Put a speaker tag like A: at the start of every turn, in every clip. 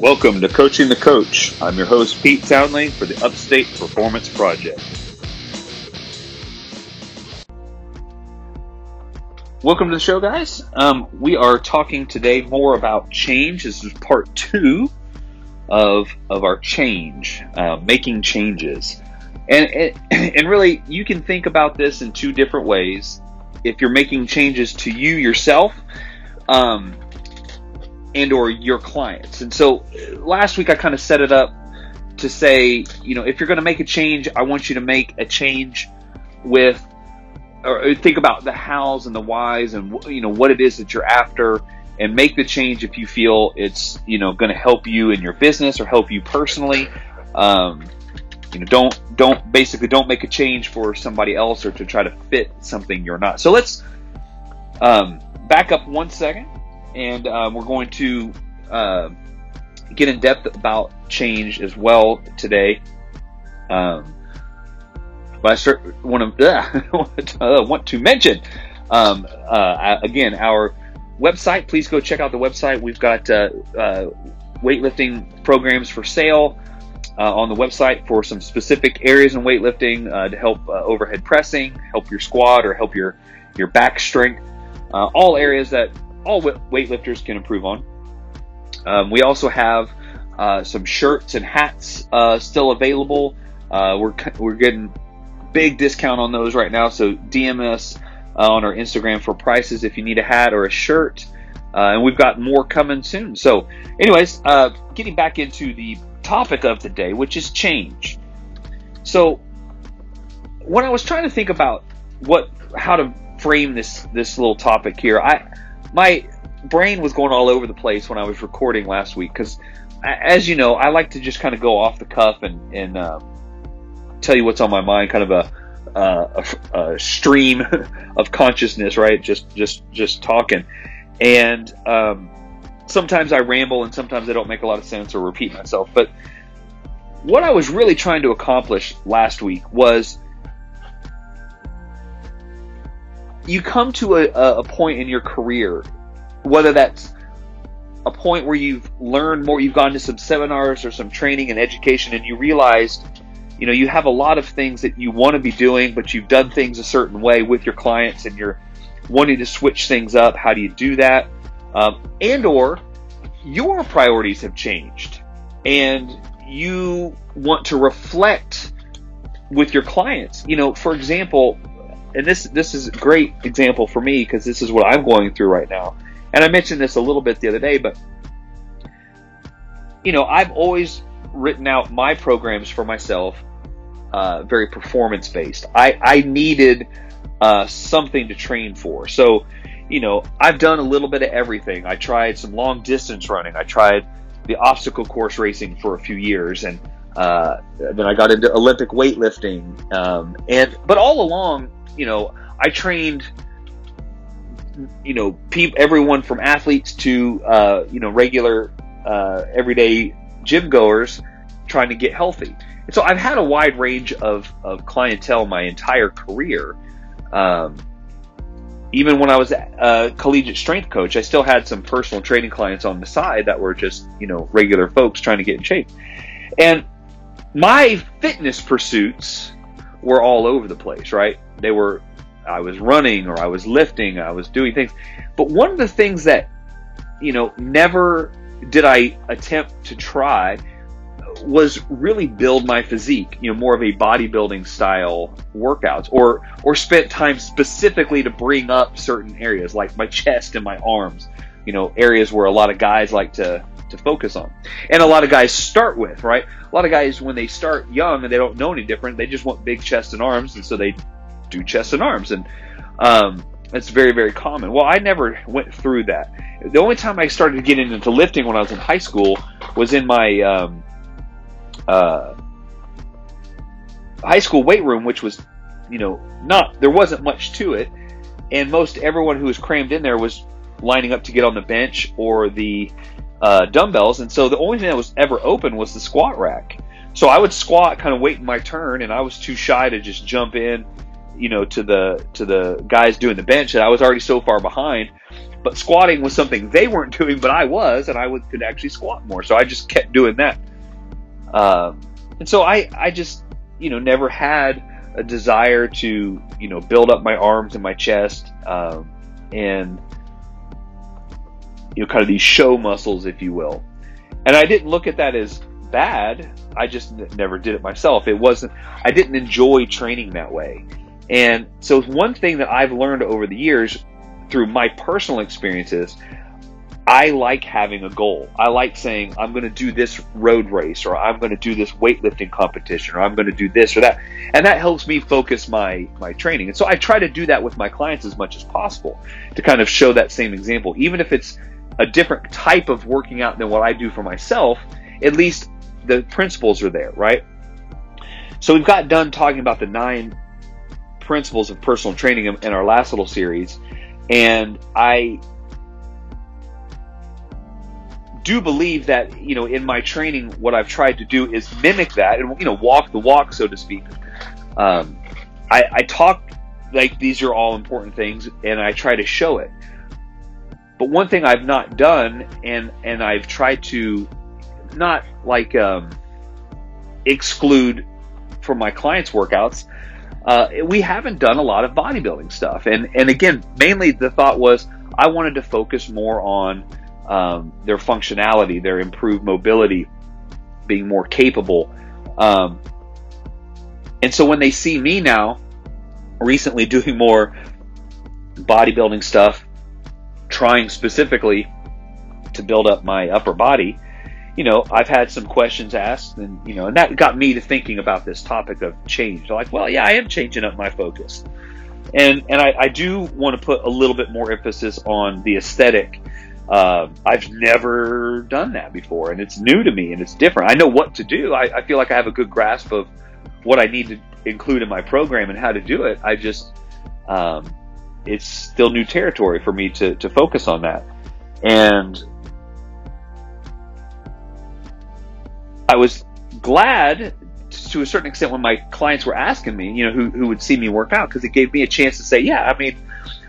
A: Welcome to Coaching the Coach. I'm your host, Pete Townley, for the Upstate Performance Project. Welcome to the show, guys. Um, we are talking today more about change. This is part two of, of our change, uh, making changes. And, and, and really, you can think about this in two different ways. If you're making changes to you yourself, um, and or your clients. And so last week I kind of set it up to say, you know, if you're going to make a change, I want you to make a change with or think about the hows and the whys and you know what it is that you're after and make the change if you feel it's you know going to help you in your business or help you personally. Um, you know don't don't basically don't make a change for somebody else or to try to fit something you're not. So let's um, back up one second and um, we're going to uh, get in depth about change as well today. Um, but I want to uh, want to mention um, uh, again our website. Please go check out the website. We've got uh, uh, weightlifting programs for sale. Uh, on the website for some specific areas in weightlifting to help overhead pressing, help your squat, or help your your back strength. all areas that all weightlifters can improve on. Um, we also have uh, some shirts and hats uh, still available. Uh, we're we're getting big discount on those right now. So DM us uh, on our Instagram for prices if you need a hat or a shirt. Uh, and we've got more coming soon. So, anyways, uh, getting back into the topic of the day, which is change. So, when I was trying to think about what how to frame this this little topic here, I my brain was going all over the place when I was recording last week because, as you know, I like to just kind of go off the cuff and and uh, tell you what's on my mind, kind of a, uh, a, a stream of consciousness, right? Just just just talking, and um, sometimes I ramble and sometimes I don't make a lot of sense or repeat myself. But what I was really trying to accomplish last week was you come to a, a point in your career, whether that's a point where you've learned more, you've gone to some seminars or some training and education, and you realized, you know, you have a lot of things that you want to be doing, but you've done things a certain way with your clients, and you're wanting to switch things up. How do you do that? Um, and or your priorities have changed, and you want to reflect with your clients. You know, for example, and this this is a great example for me because this is what I'm going through right now. And I mentioned this a little bit the other day, but you know, I've always written out my programs for myself, uh, very performance based. I I needed uh, something to train for, so you know, I've done a little bit of everything. I tried some long distance running. I tried the obstacle course racing for a few years, and uh, then I got into Olympic weightlifting. Um, and but all along, you know, I trained, you know, pe- everyone from athletes to, uh, you know, regular, uh, everyday gym goers trying to get healthy. And so I've had a wide range of, of clientele my entire career. Um, even when I was a collegiate strength coach, I still had some personal training clients on the side that were just, you know, regular folks trying to get in shape. And my fitness pursuits were all over the place, right? They were, I was running or I was lifting, I was doing things. But one of the things that, you know, never did I attempt to try was really build my physique, you know, more of a bodybuilding style workouts or, or spent time specifically to bring up certain areas like my chest and my arms, you know, areas where a lot of guys like to, to focus on. And a lot of guys start with, right? A lot of guys, when they start young and they don't know any different, they just want big chest and arms. And so they do chest and arms. And, um, it's very, very common. Well, I never went through that. The only time I started getting into lifting when I was in high school was in my, um, uh, high school weight room, which was, you know, not, there wasn't much to it. And most everyone who was crammed in there was lining up to get on the bench or the uh, dumbbells, and so the only thing that was ever open was the squat rack. So I would squat, kind of waiting my turn, and I was too shy to just jump in, you know, to the to the guys doing the bench, and I was already so far behind. but squatting was something they weren't doing, but I was, and I would, could actually squat more. So I just kept doing that. Um, and so I, I just, you know, never had a desire to, you know, build up my arms and my chest, um, and, you know, kind of these show muscles, if you will. And I didn't look at that as bad. I just n- never did it myself. It wasn't, I didn't enjoy training that way. And so one thing that I've learned over the years through my personal experiences, I like having a goal. I like saying, I'm going to do this road race, or I'm going to do this weightlifting competition, or I'm going to do this or that. And that helps me focus my, my training. And so I try to do that with my clients as much as possible to kind of show that same example. Even if it's a different type of working out than what I do for myself, at least the principles are there, right? So we've got done talking about the nine principles of personal training in our last little series. And I do believe that, you know, in my training, what I've tried to do is mimic that and, you know, walk the walk, so to speak. Um, I, I talk like these are all important things and I try to show it. But one thing I've not done and, and I've tried to not like, um, exclude from my clients' workouts uh, we haven't done a lot of bodybuilding stuff. And, and again, mainly the thought was I wanted to focus more on um, their functionality, their improved mobility, being more capable. Um, and so when they see me now, recently doing more bodybuilding stuff, trying specifically to build up my upper body, you know, I've had some questions asked, and you know, and that got me to thinking about this topic of change. Like, well, yeah, I am changing up my focus, and and I, I do want to put a little bit more emphasis on the aesthetic. Uh, I've never done that before, and it's new to me, and it's different. I know what to do. I, I feel like I have a good grasp of what I need to include in my program and how to do it. I just, um, it's still new territory for me to to focus on that, and I was glad to a certain extent when my clients were asking me, you know, who, who would see me work out, because it gave me a chance to say, yeah, I mean,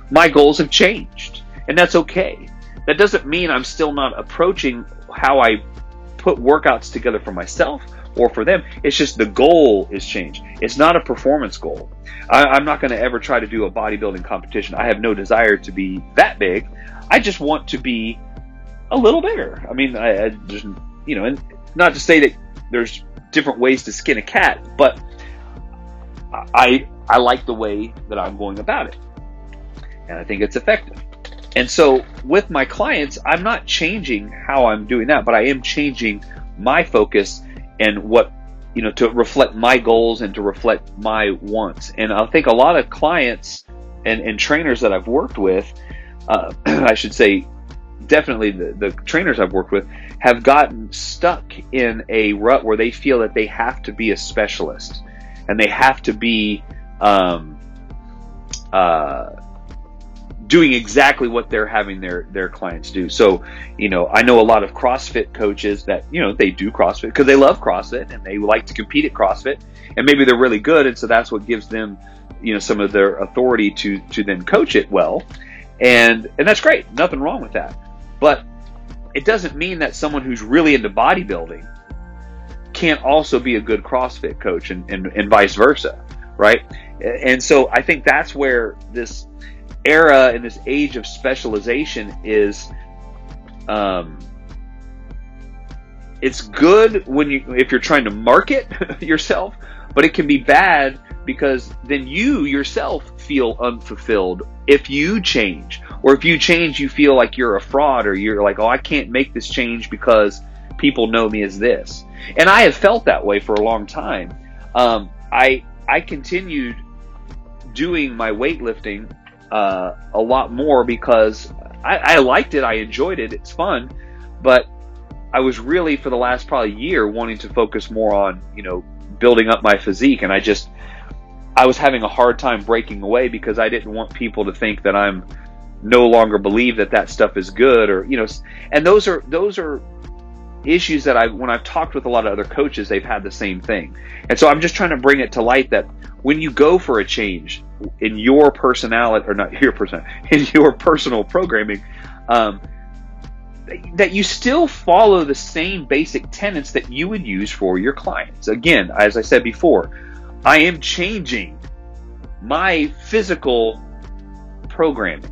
A: my goals have changed, and that's okay. That doesn't mean I'm still not approaching how I put workouts together for myself or for them. It's just the goal is changed. It's not a performance goal. I, am not going to ever try to do a bodybuilding competition. I have no desire to be that big. I just want to be a little bigger. I mean, I, I just, you know, and not to say that there's different ways to skin a cat, but I I like the way that I'm going about it, and I think it's effective. And so with my clients, I'm not changing how I'm doing that, but I am changing my focus and what you know to reflect my goals and to reflect my wants. And I think a lot of clients and, and trainers that I've worked with, uh, I should say, definitely the, the trainers I've worked with have gotten stuck in a rut where they feel that they have to be a specialist and they have to be um, uh, doing exactly what they're having their their clients do. So, you know, I know a lot of CrossFit coaches that you know they do CrossFit because they love CrossFit and they like to compete at CrossFit, and maybe they're really good, and so that's what gives them you know some of their authority to to then coach it well, and and that's great. Nothing wrong with that. But it doesn't mean that someone who's really into bodybuilding can't also be a good CrossFit coach and, and, and vice versa, right? And so I think that's where this era and this age of specialization is um, it's good when you if you're trying to market yourself but it can be bad because then you yourself feel unfulfilled if you change. Or if you change you feel like you're a fraud or you're like oh i can't make this change because people know me as this. And i have felt that way for a long time. Um, i i continued doing my weightlifting uh, a lot more because I, I liked it i enjoyed it it's fun but i was really for the last probably year wanting to focus more on you know building up my physique and i just I was having a hard time breaking away because I didn't want people to think that I'm no longer believe that that stuff is good or you know and those are those are issues that I when I've talked with a lot of other coaches they've had the same thing. And so I'm just trying to bring it to light that when you go for a change in your personality or not your person in your personal programming Um, that you still follow the same basic tenets that you would use for your clients. Again, as I said before, I am changing my physical programming.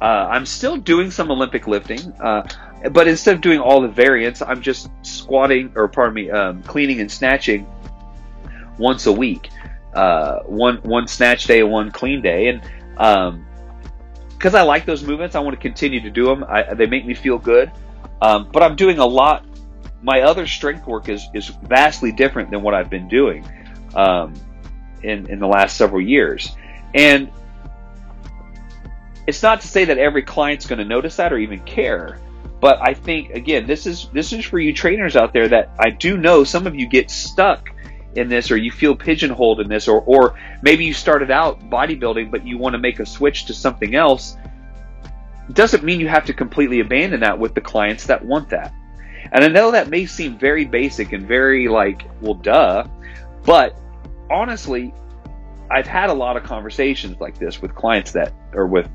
A: Uh, I'm still doing some Olympic lifting, uh, but instead of doing all the variants, I'm just squatting or pardon me, um, cleaning and snatching once a week. Uh, one one snatch day one clean day, and um, because I like those movements, I want to continue to do them. I, they make me feel good. Um, but I'm doing a lot. My other strength work is is vastly different than what I've been doing um, in in the last several years, and it's not to say that every client's going to notice that or even care. But I think again, this is this is for you trainers out there that I do know some of you get stuck in this or you feel pigeonholed in this or or maybe you started out bodybuilding but you want to make a switch to something else doesn't mean you have to completely abandon that with the clients that want that. And I know that may seem very basic and very like, well, duh, but honestly, I've had a lot of conversations like this with clients that, or with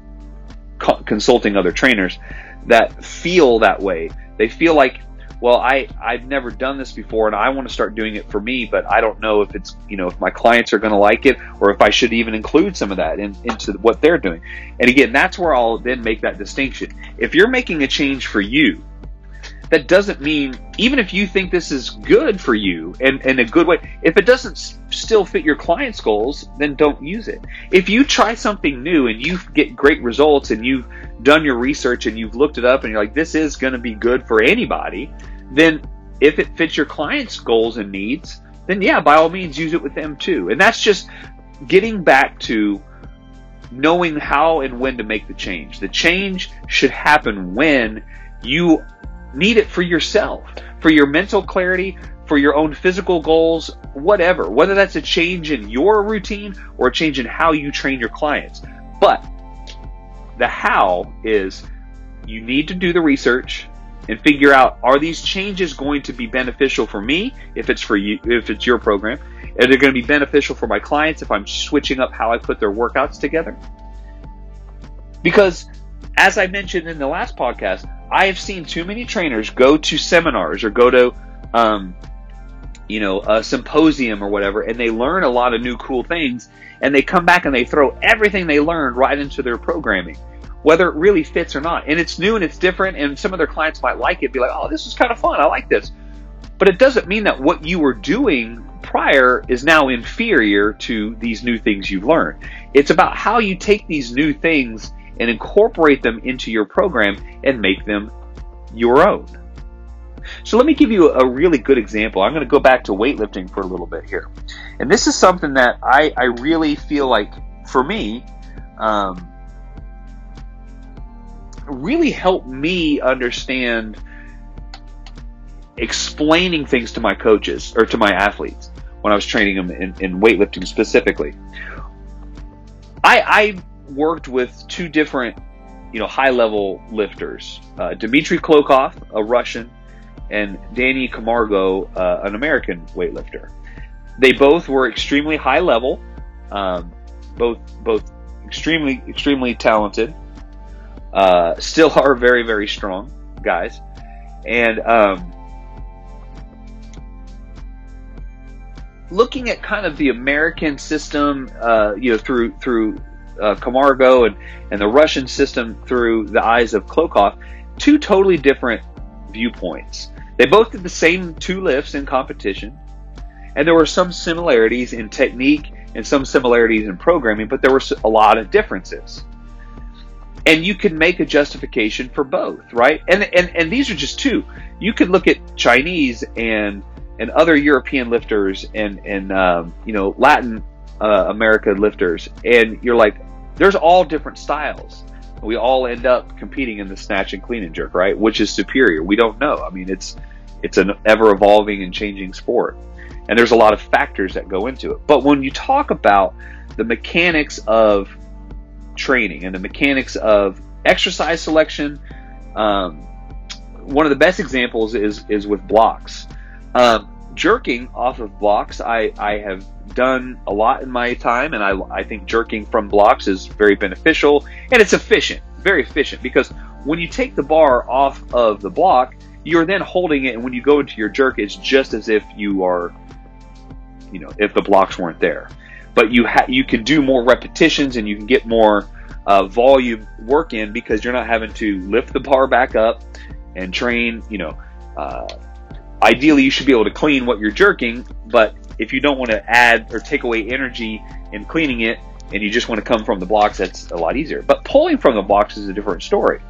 A: co- consulting other trainers that feel that way. They feel like well, I, I've never done this before and I want to start doing it for me, but I don't know if it's, you know, if my clients are going to like it or if I should even include some of that in, into what they're doing. And again, that's where I'll then make that distinction. If you're making a change for you, that doesn't mean, even if you think this is good for you and in a good way, if it doesn't still fit your client's goals, then don't use it. If you try something new and you get great results and you've done your research and you've looked it up and you're like, this is going to be good for anybody, then if it fits your client's goals and needs, then yeah, by all means use it with them too. And that's just getting back to knowing how and when to make the change. The change should happen when you need it for yourself, for your mental clarity, for your own physical goals, whatever. Whether that's a change in your routine or a change in how you train your clients. But the how is you need to do the research and figure out are these changes going to be beneficial for me if it's for you if it's your program? Are they going to be beneficial for my clients if i'm switching up how i put their workouts together? Because as i mentioned in the last podcast i have seen too many trainers go to seminars or go to um, you know a symposium or whatever and they learn a lot of new cool things and they come back and they throw everything they learned right into their programming whether it really fits or not and it's new and it's different and some of their clients might like it be like oh this is kind of fun i like this but it doesn't mean that what you were doing prior is now inferior to these new things you've learned it's about how you take these new things and incorporate them into your program and make them your own so let me give you a really good example. I'm going to go back to weightlifting for a little bit here. And this is something that I, I really feel like, for me, um, really helped me understand explaining things to my coaches or to my athletes when I was training them in, in weightlifting specifically. I, I worked with two different, you know, high level lifters. Uh, Dmitry Klokov, a Russian, and Danny Camargo, uh, an American weightlifter. They both were extremely high level, um, both both extremely extremely talented. Uh, still are very very strong guys, and um, looking at kind of the American system, uh, you know, through through uh, Camargo and and the Russian system through the eyes of Klokov, two totally different viewpoints. They both did the same two lifts in competition, and there were some similarities in technique and some similarities in programming, but there were a lot of differences. And you can make a justification for both, right? And and, and these are just two. You could look at Chinese and and other European lifters and and um, you know Latin uh, America lifters, and you're like, there's all different styles we all end up competing in the snatch and clean and jerk, right? Which is superior? We don't know. I mean, it's it's an ever evolving and changing sport, and there's a lot of factors that go into it. But when you talk about the mechanics of training and the mechanics of exercise selection, um, one of the best examples is is with blocks. Um, jerking off of blocks, I, I have done a lot in my time, and I, I think jerking from blocks is very beneficial and it's efficient, very efficient. Because when you take the bar off of the block, you're then holding it, and when you go into your jerk, it's just as if you are, you know, if the blocks weren't there. But you ha- you can do more repetitions and you can get more uh, volume work in because you're not having to lift the bar back up and train. You know, uh, ideally you should be able to clean what you're jerking, but if you don't want to add or take away energy in cleaning it, and you just want to come from the blocks, that's a lot easier. But pulling from the blocks is a different story.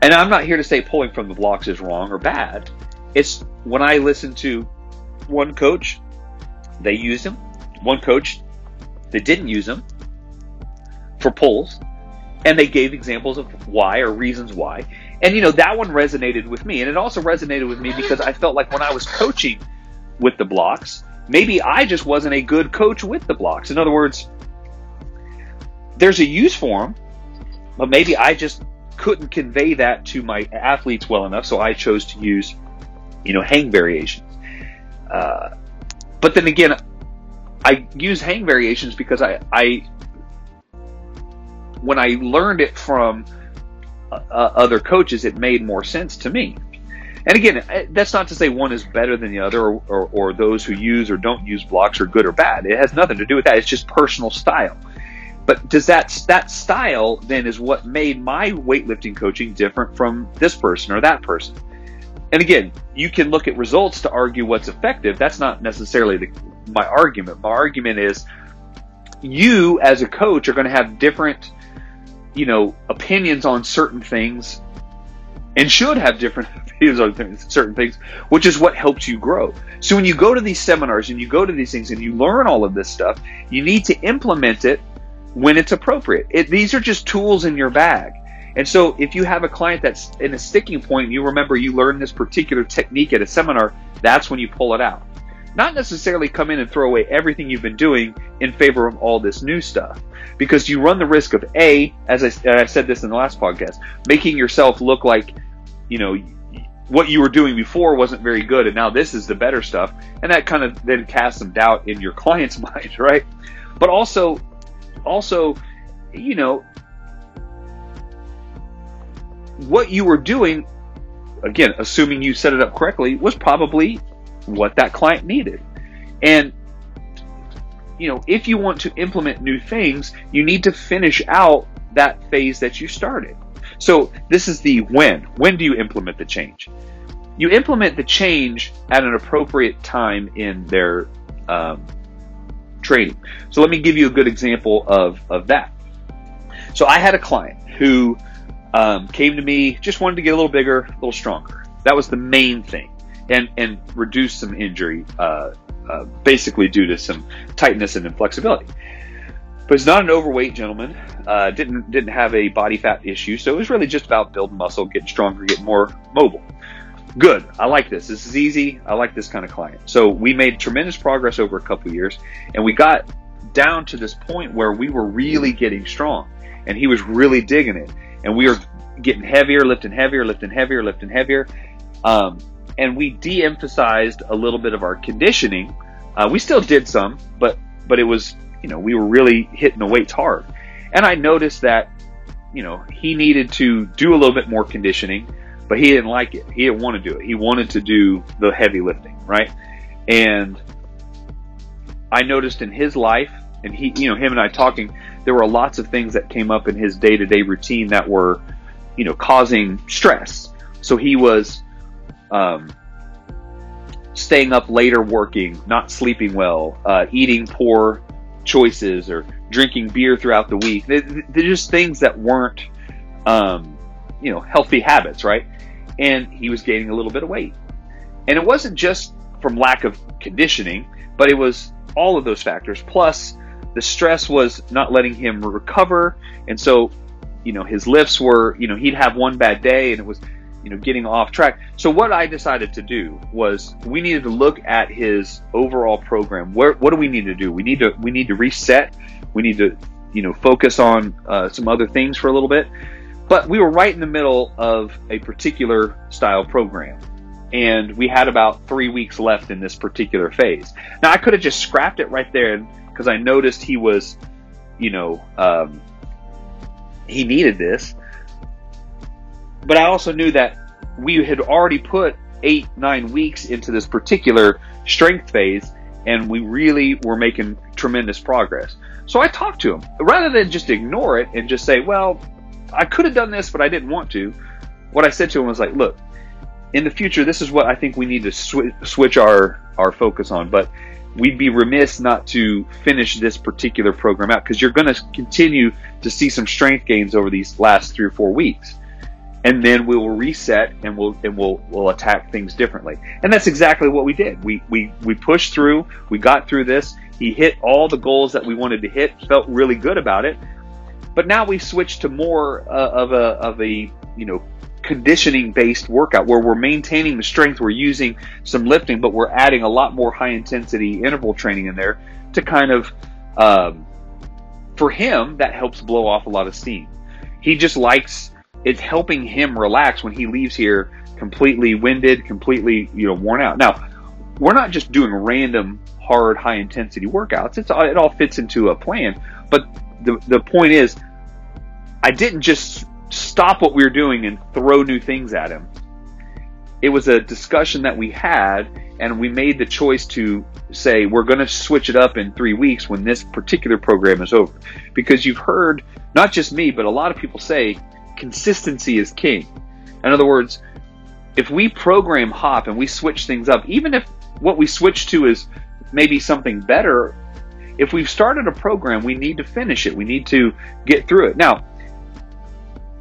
A: And I'm not here to say pulling from the blocks is wrong or bad. It's when I listen to one coach, they used them. One coach, that didn't use them for pulls. And they gave examples of why or reasons why. And, you know, that one resonated with me. And it also resonated with me because I felt like when I was coaching with the blocks, maybe I just wasn't a good coach with the blocks. In other words, there's a use for them, but maybe I just couldn't convey that to my athletes well enough, so I chose to use, you know, hang variations. Uh, but then again, I use hang variations because I, I when I learned it from uh, other coaches, it made more sense to me. And again, uh, that's not to say one is better than the other, or, or, or those who use or don't use blocks are good or bad. It has nothing to do with that. It's just personal style. But does that that style then is what made my weightlifting coaching different from this person or that person? And again, you can look at results to argue what's effective. That's not necessarily the, my argument. My argument is you as a coach are going to have different, you know, opinions on certain things and should have different opinions on certain things, which is what helps you grow. So when you go to these seminars and you go to these things and you learn all of this stuff, you need to implement it when it's appropriate. It, these are just tools in your bag. And so if you have a client that's in a sticking point, you remember you learned this particular technique at a seminar, that's when you pull it out. Not necessarily come in and throw away everything you've been doing in favor of all this new stuff. Because you run the risk of A, as I, I said this in the last podcast, making yourself look like, you know, what you were doing before wasn't very good and now this is the better stuff. And that kind of then casts some doubt in your client's mind, right? But also also, you know, what you were doing, again, assuming you set it up correctly, was probably what that client needed. And, you know, if you want to implement new things, you need to finish out that phase that you started. So this is the when. When do you implement the change? You implement the change at an appropriate time in their um, trading. So let me give you a good example of, of that. So I had a client who um, came to me, just wanted to get a little bigger, a little stronger. That was the main thing, and and reduce some injury, uh, uh, basically due to some tightness and inflexibility. But he's not an overweight gentleman. Uh, didn't didn't have a body fat issue, so it was really just about building muscle, getting stronger, getting more mobile good. I like this. This is easy. I like this kind of client. So we made tremendous progress over a couple years and we got down to this point where we were really getting strong and he was really digging it and we were getting heavier, lifting heavier, lifting heavier, lifting heavier. Um, and we de-emphasized a little bit of our conditioning. Uh, we still did some, but, but it was, you know, we were really hitting the weights hard. And I noticed that, you know, he needed to do a little bit more conditioning but he didn't like it. He didn't want to do it. He wanted to do the heavy lifting, right? And I noticed in his life, and he, you know, him and I talking, there were lots of things that came up in his day to day routine that were, you know, causing stress. So he was, um, staying up later working, not sleeping well, uh, eating poor choices, or drinking beer throughout the week. They're, they're just things that weren't, um, you know, healthy habits, right? and he was gaining a little bit of weight. And it wasn't just from lack of conditioning, but it was all of those factors. Plus, the stress was not letting him recover. And so, you know, his lifts were, you know, he'd have one bad day and it was, you know, getting off track. So what I decided to do was we needed to look at his overall program. Where, what do we need to do? We need to, we need to reset. We need to, you know, focus on uh, some other things for a little bit. But we were right in the middle of a particular style program. And we had about three weeks left in this particular phase. Now, I could have just scrapped it right there because I noticed he was, you know, um, he needed this. But I also knew that we had already put eight, nine weeks into this particular strength phase and we really were making tremendous progress. So I talked to him rather than just ignore it and just say, well, I could have done this, but I didn't want to. What I said to him was like, look, in the future, this is what I think we need to sw- switch our, our focus on, but we'd be remiss not to finish this particular program out because you're going to continue to see some strength gains over these last three or four weeks and then we will reset and we'll and we'll we'll attack things differently. And that's exactly what we did. We we we pushed through. We got through this. He hit all the goals that we wanted to hit. Felt really good about it. But now we switched to more uh, of a of a you know conditioning based workout where we're maintaining the strength. We're using some lifting, but we're adding a lot more high intensity interval training in there to kind of um, for him that helps blow off a lot of steam. He just likes it's helping him relax when he leaves here completely winded, completely you know worn out. Now, we're not just doing random hard high intensity workouts. It's it all fits into a plan. But the the point is, I didn't just stop what we were doing and throw new things at him. It was a discussion that we had, and we made the choice to say we're going to switch it up in three weeks when this particular program is over. Because you've heard not just me, but a lot of people say consistency is king. In other words, if we program hop and we switch things up, even if what we switch to is maybe something better, if we've started a program, we need to finish it. We need to get through it. Now,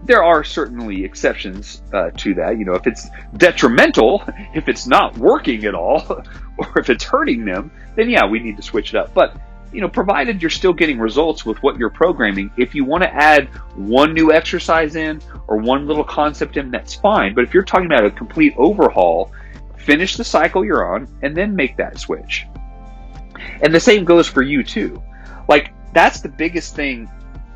A: there are certainly exceptions uh, to that. You know, if it's detrimental, if it's not working at all, or if it's hurting them, then yeah, we need to switch it up. But you know, provided you're still getting results with what you're programming, if you want to add one new exercise in or one little concept in, that's fine. But if you're talking about a complete overhaul, finish the cycle you're on and then make that switch. And the same goes for you too. Like, that's the biggest thing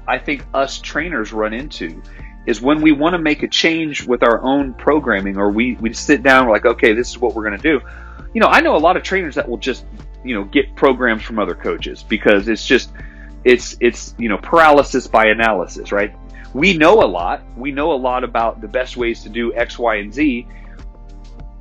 A: I think us trainers run into is when we want to make a change with our own programming or we, we sit down, like, okay, this is what we're going to do. You know, I know a lot of trainers that will just you know get programs from other coaches because it's just it's it's you know paralysis by analysis, right? We know a lot. We know a lot about the best ways to do X, Y, and Z,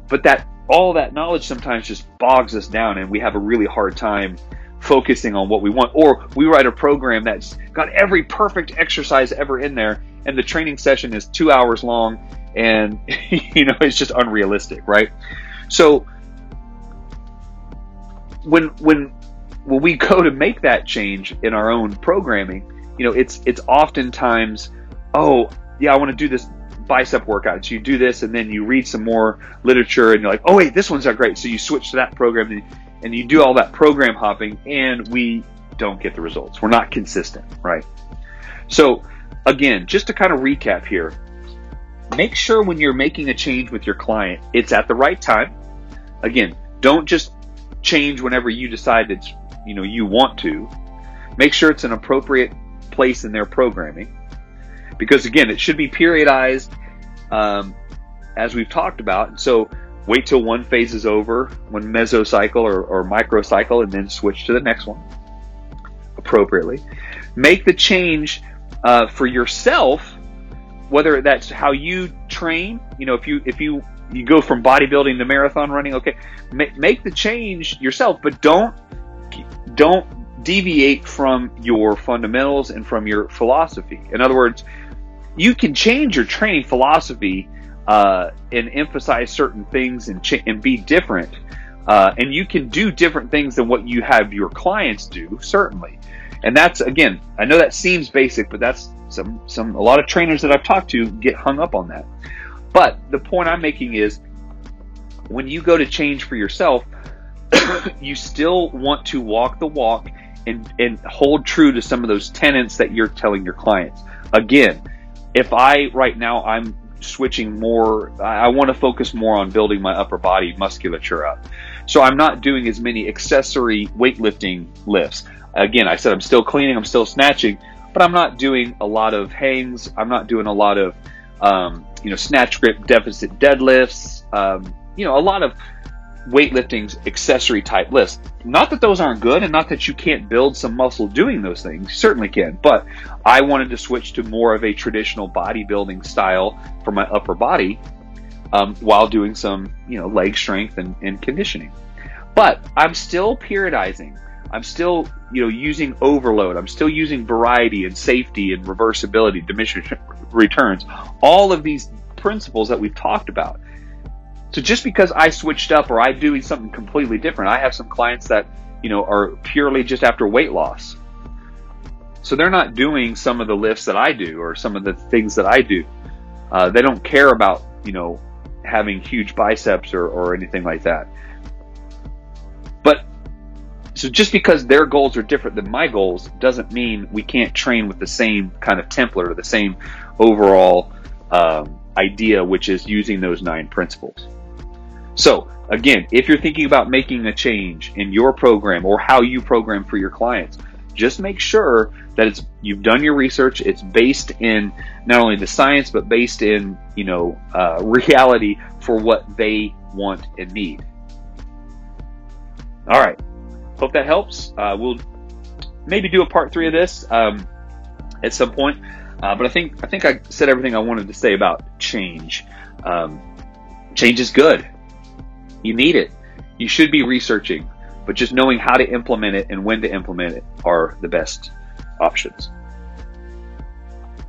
A: but that all that knowledge sometimes just bogs us down, and we have a really hard time focusing on what we want. Or we write a program that's got every perfect exercise ever in there, and the training session is two hours long, and you know it's just unrealistic, right? So when when when we go to make that change in our own programming, you know, it's it's oftentimes, oh yeah, I want to do this bicep workout. So you do this, and then you read some more literature, and you're like, oh wait, this one's not great. So you switch to that program, and, and you do all that program hopping, and we don't get the results. We're not consistent, right? So again, just to kind of recap here, make sure when you're making a change with your client, it's at the right time. Again, don't just change whenever you decide it's you know you want to. Make sure it's an appropriate place in their programming, because again, it should be periodized, um, as we've talked about. So wait till one phase is over, one mesocycle or, or microcycle, and then switch to the next one appropriately. Make the change uh, for yourself, whether that's how you train. You know, if you if you you go from bodybuilding to marathon running. Okay, make, make the change yourself, but don't don't deviate from your fundamentals and from your philosophy. In other words, you can change your training philosophy uh, and emphasize certain things and and be different. Uh, and you can do different things than what you have your clients do, certainly. And that's again, I know that seems basic, but that's some some a lot of trainers that I've talked to get hung up on that. But the point I'm making is when you go to change for yourself, you still want to walk the walk and, and hold true to some of those tenets that you're telling your clients. Again, if I right now I'm switching more, I want to focus more on building my upper body musculature up. So I'm not doing as many accessory weightlifting lifts. Again, I said I'm still cleaning, I'm still snatching, but I'm not doing a lot of hangs. I'm not doing a lot of um, you know, snatch grip deficit deadlifts, um, you know, a lot of weightlifting's accessory type lifts. Not that those aren't good and not that you can't build some muscle doing those things. You certainly can. But I wanted to switch to more of a traditional bodybuilding style for my upper body um, while doing some, you know, leg strength and, and conditioning. But I'm still periodizing. I'm still, you know, using overload. I'm still using variety and safety and reversibility, diminishing returns. All of these principles that we've talked about. So just because I switched up or I'm doing something completely different, I have some clients that, you know, are purely just after weight loss. So they're not doing some of the lifts that I do or some of the things that I do. Uh, they don't care about, you know, having huge biceps or, or anything like that. But so just because their goals are different than my goals doesn't mean we can't train with the same kind of template or the same overall um, idea, which is using those nine principles. So again, if you're thinking about making a change in your program or how you program for your clients, just make sure that it's you've done your research. It's based in not only the science but based in you know uh, reality for what they want and need. All right, hope that helps. Uh, we'll maybe do a part three of this um, at some point. Uh, but I think I think I said everything I wanted to say about change. Um, change is good. You need it. You should be researching, but just knowing how to implement it and when to implement it are the best options.